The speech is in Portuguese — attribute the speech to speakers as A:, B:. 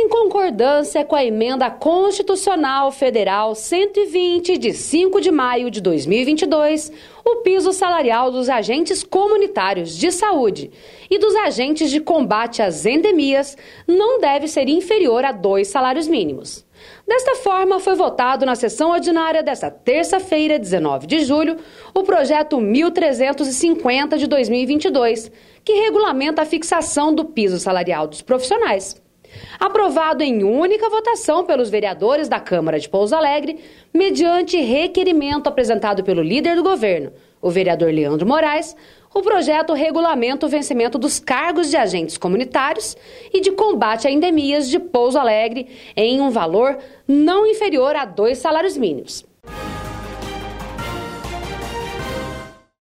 A: Em concordância com a emenda constitucional federal 120 de 5 de maio de 2022, o piso salarial dos agentes comunitários de saúde e dos agentes de combate às endemias não deve ser inferior a dois salários mínimos. Desta forma, foi votado na sessão ordinária desta terça-feira, 19 de julho, o projeto 1350 de 2022, que regulamenta a fixação do piso salarial dos profissionais. Aprovado em única votação pelos vereadores da Câmara de Pouso Alegre, mediante requerimento apresentado pelo líder do governo, o vereador Leandro Moraes, o projeto regulamenta o vencimento dos cargos de agentes comunitários e de combate a endemias de Pouso Alegre em um valor não inferior a dois salários mínimos.